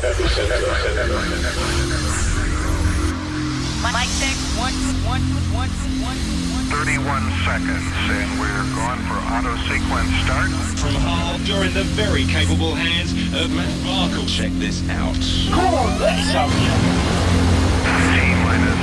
31 seconds, and we're going for auto sequence start. From Hull, you're in the very capable hands of Matt Markle. Check this out. Come on, let's have T minus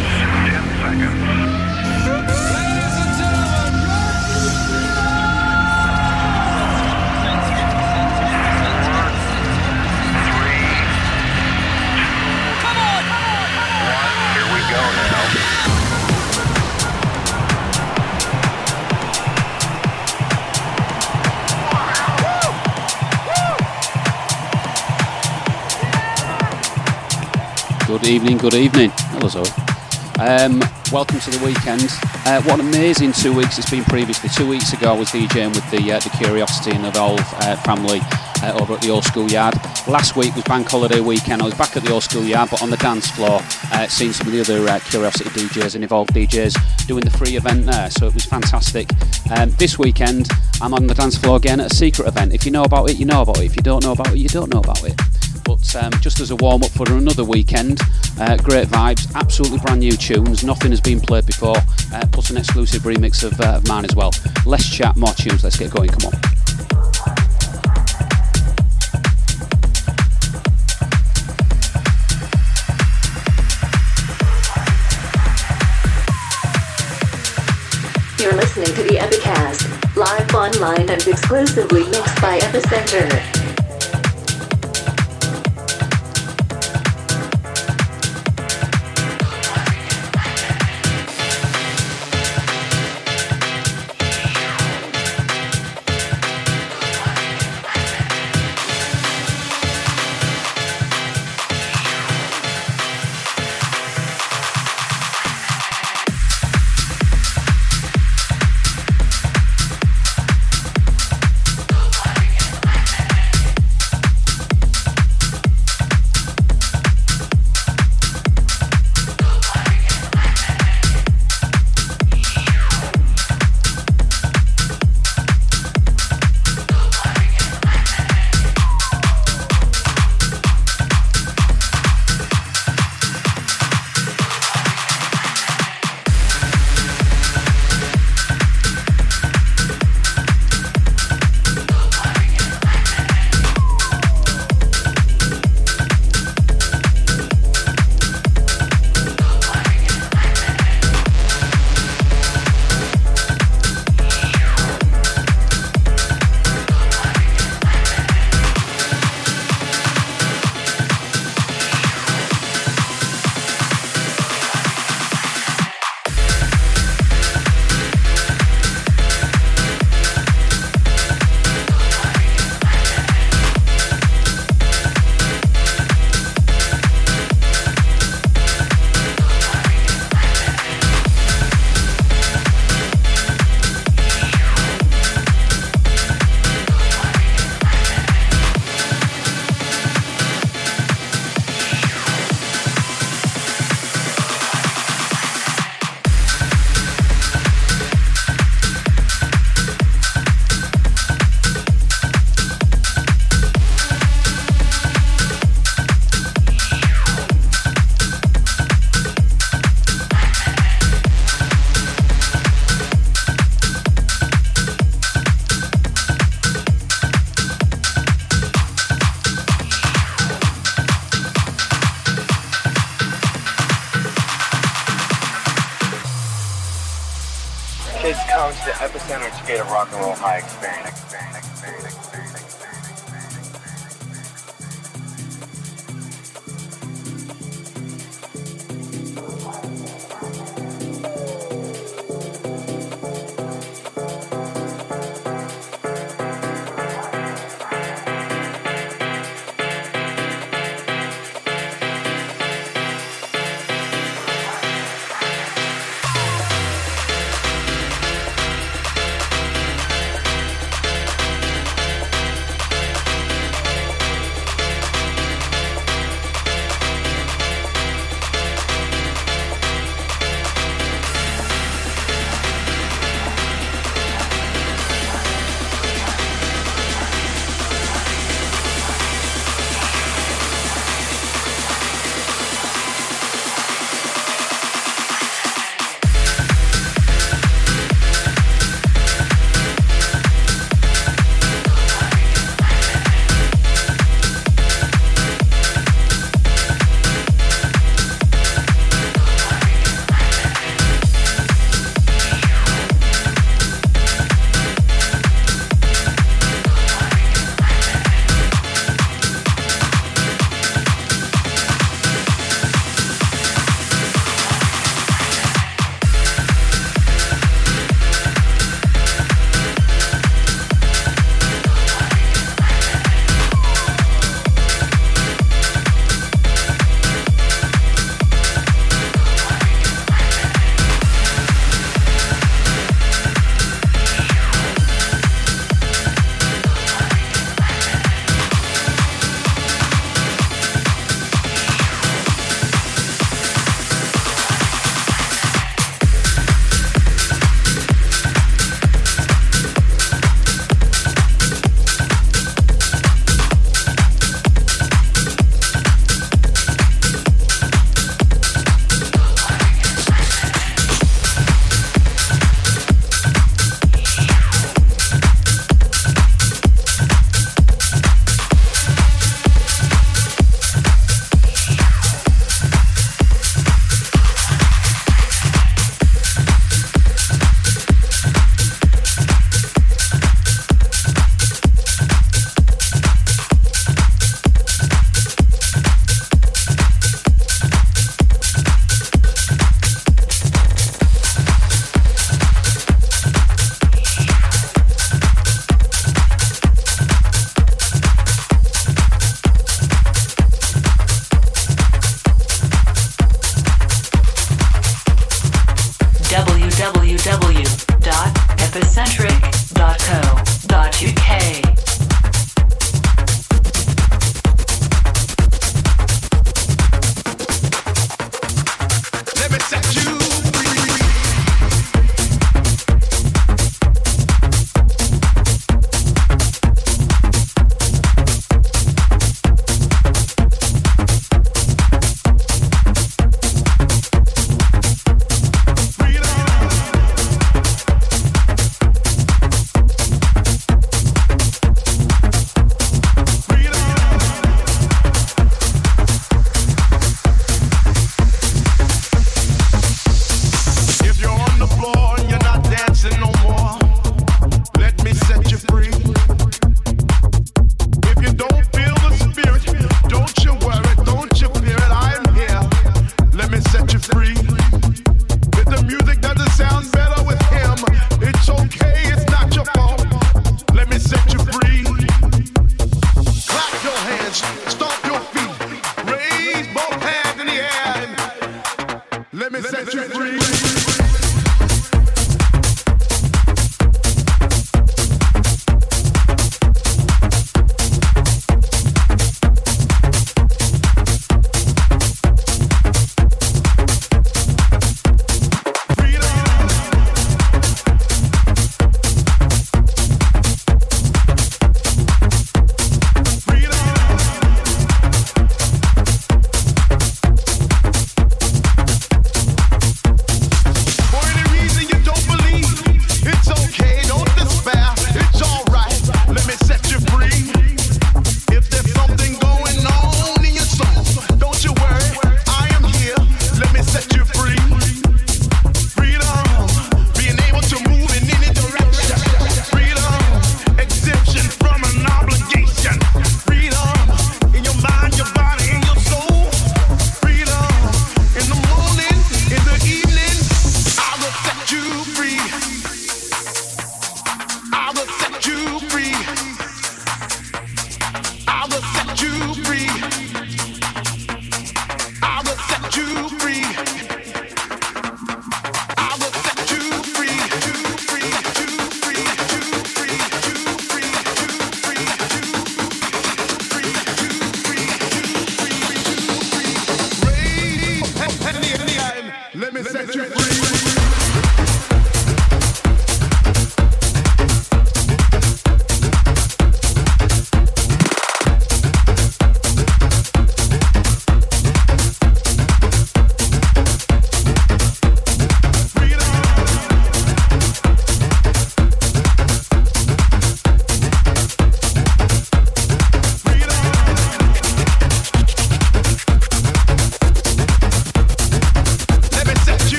Good evening, good evening. Hello, Zoe. Um, welcome to the weekend. Uh, what an amazing two weeks it's been previously. Two weeks ago, I was DJing with the uh, the Curiosity and Evolve uh, family uh, over at the Old School Yard. Last week was Bank Holiday weekend. I was back at the Old School Yard, but on the dance floor, uh, seeing some of the other uh, Curiosity DJs and Evolve DJs doing the free event there. So it was fantastic. Um, this weekend, I'm on the dance floor again at a secret event. If you know about it, you know about it. If you don't know about it, you don't know about it but um, just as a warm up for another weekend. Uh, great vibes, absolutely brand new tunes, nothing has been played before, uh, plus an exclusive remix of, uh, of mine as well. Less chat, more tunes, let's get going, come on. You're listening to the Epicast, live online and exclusively mixed by Epicentre. Get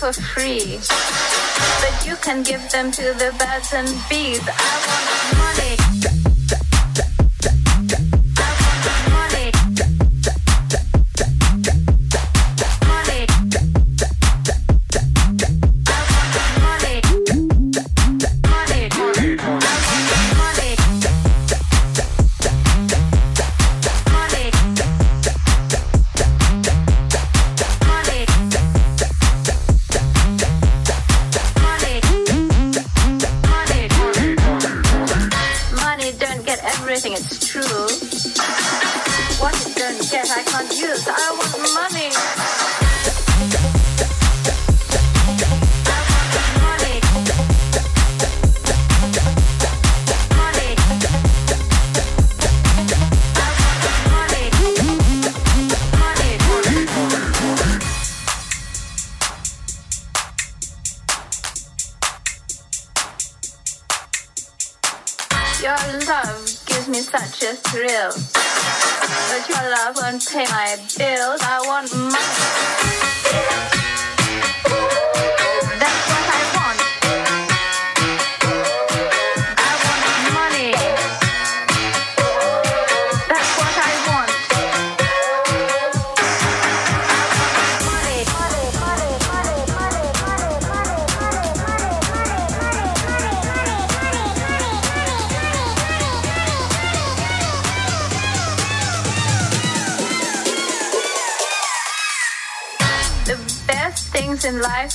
for free, but you can give them to the birds and bees. I want money.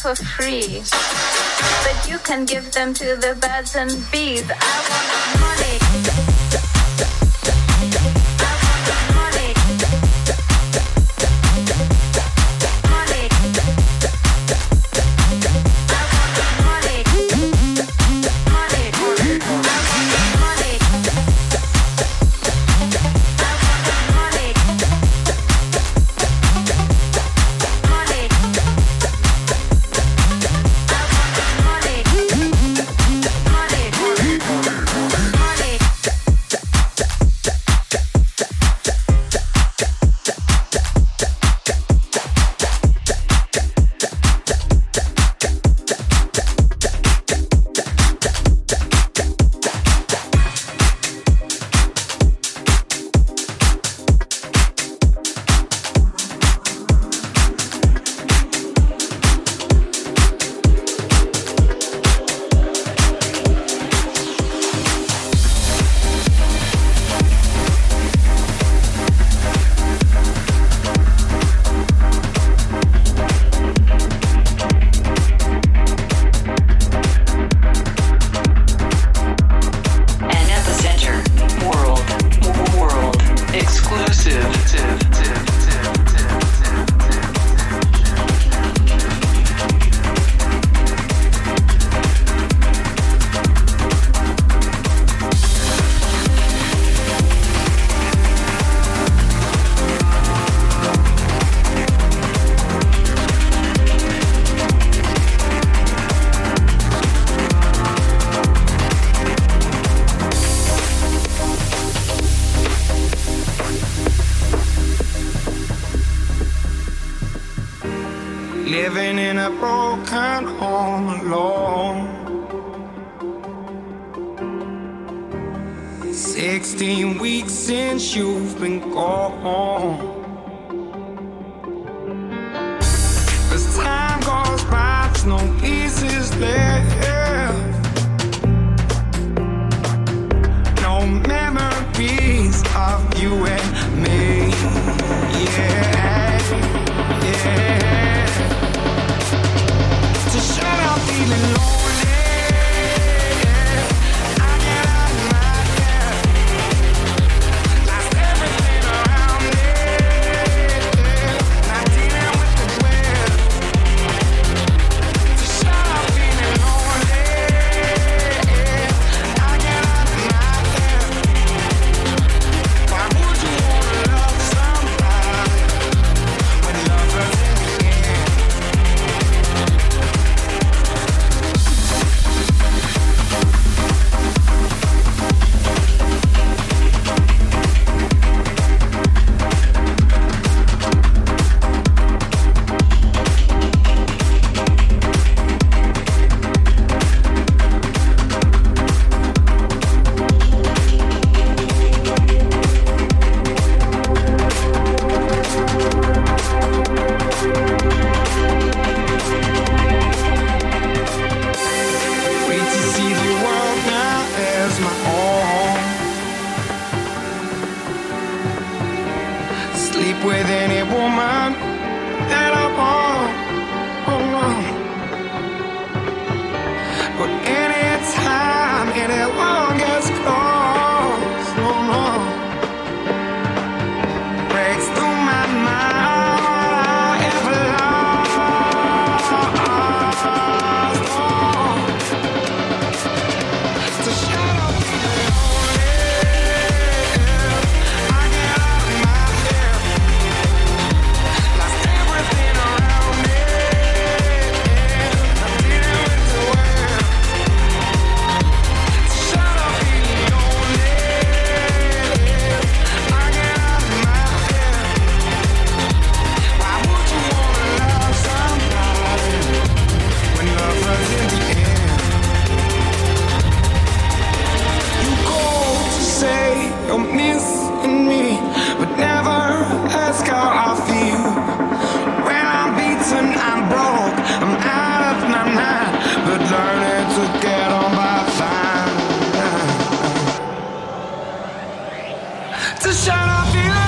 For free. But you can give them to the birds and bees. I want money. To shut up,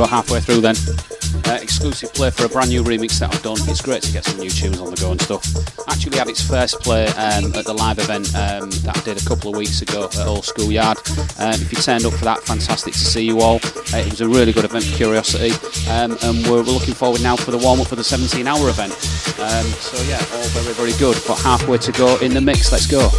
about halfway through then. Uh, exclusive play for a brand new remix that I've done. It's great to get some new tunes on the go and stuff. Actually had its first play um, at the live event um, that I did a couple of weeks ago at Old School Yard. Um, if you turned up for that, fantastic to see you all. Uh, it was a really good event for Curiosity, um, and we're, we're looking forward now for the warm up for the 17 hour event. Um, so, yeah, all very, very good. But halfway to go in the mix, let's go.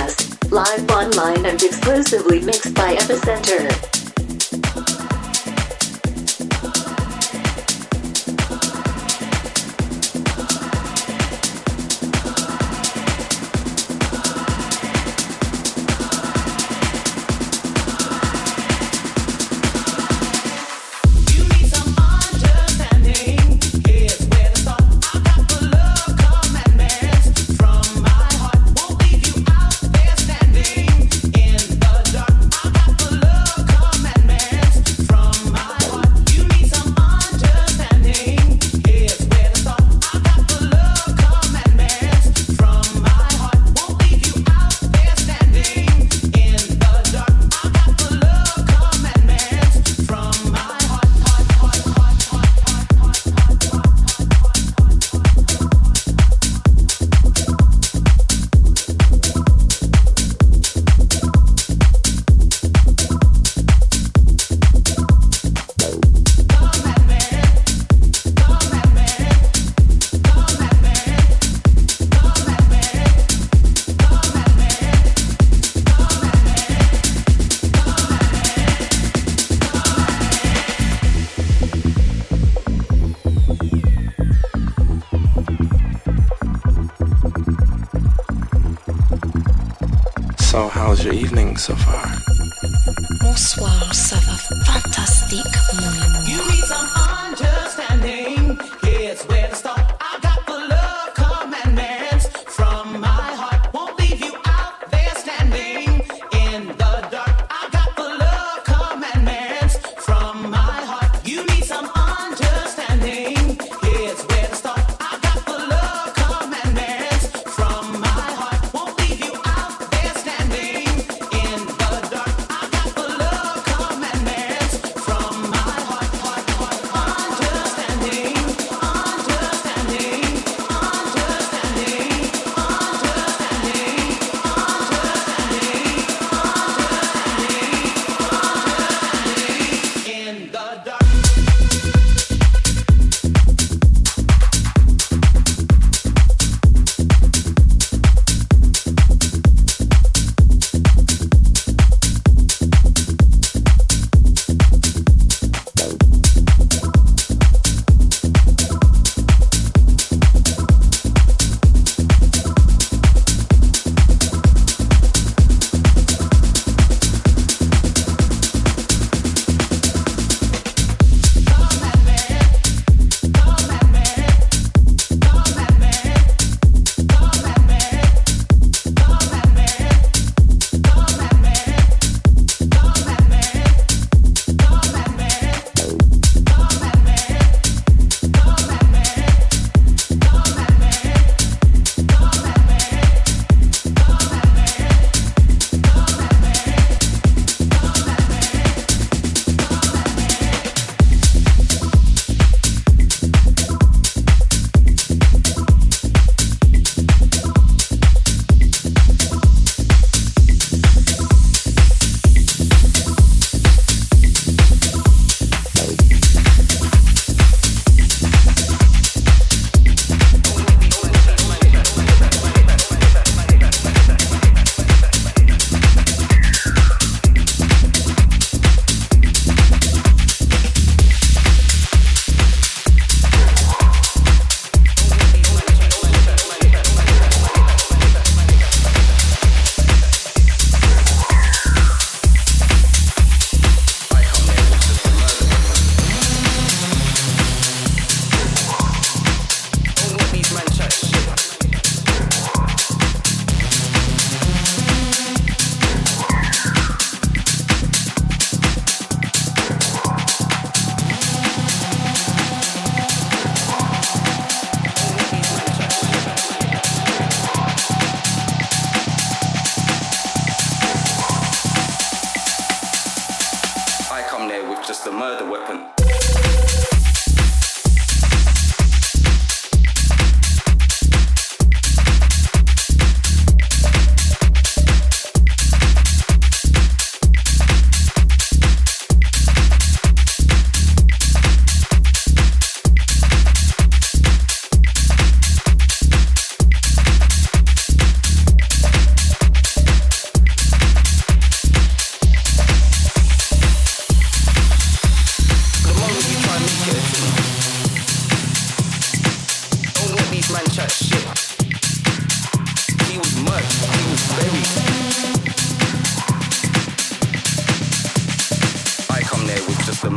Epicast, live online and exclusively mixed by Epicentre.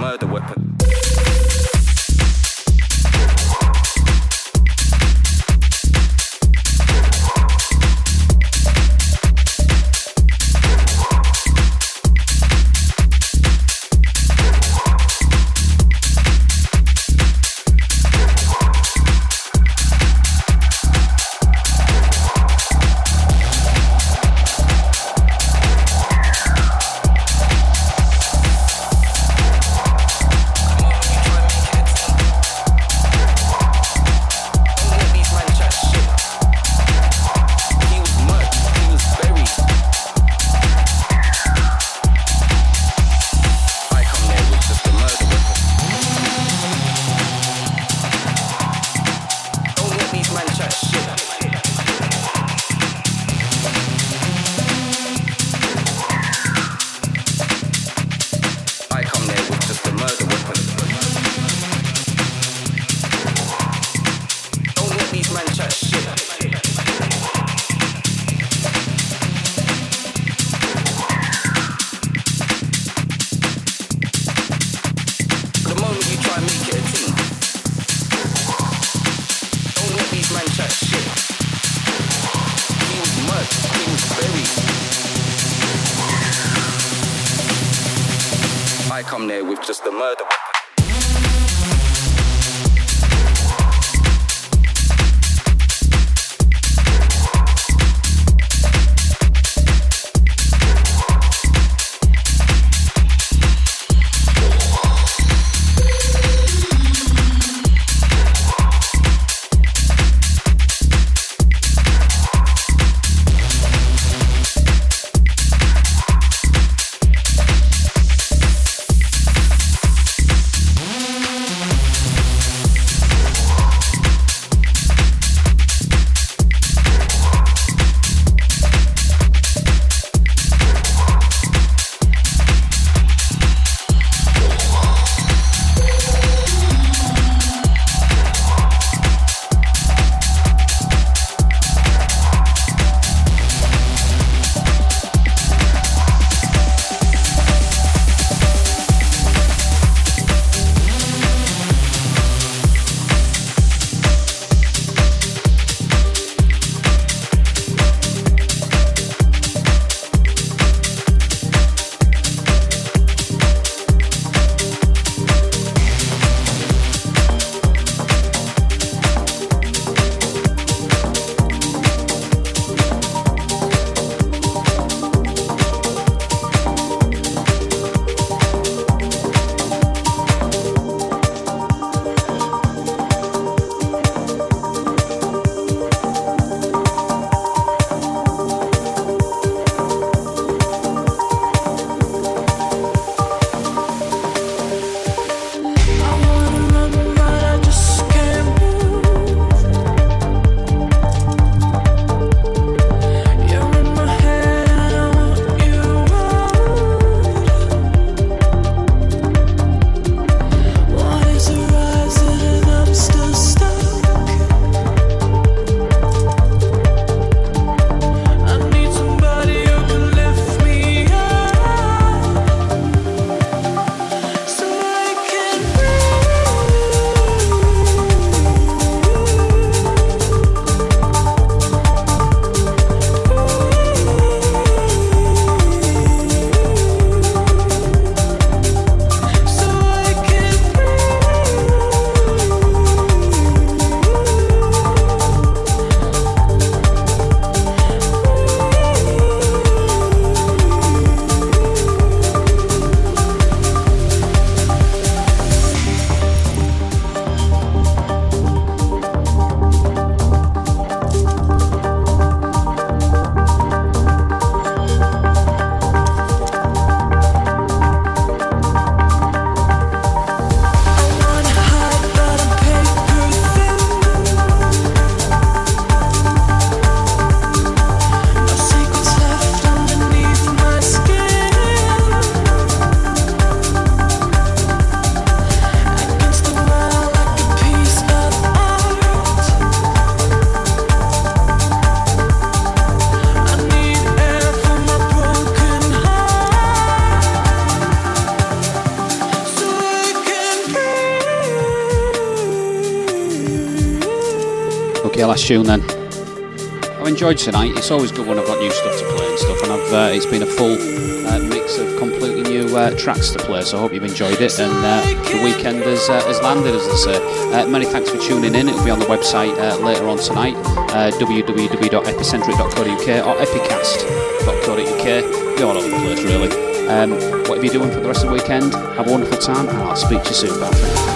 murder weapon. Tune then. I've enjoyed tonight. It's always good when I've got new stuff to play and stuff, and uh, it's been a full uh, mix of completely new uh, tracks to play. So I hope you've enjoyed it, and uh, the weekend has, uh, has landed, as they say. Uh, many thanks for tuning in. It'll be on the website later on tonight, www.epicentric.co.uk or epicast.co.uk. Be all over the place, really. Um, whatever you're doing for the rest of the weekend, have a wonderful time, and I'll speak to you soon. Bye.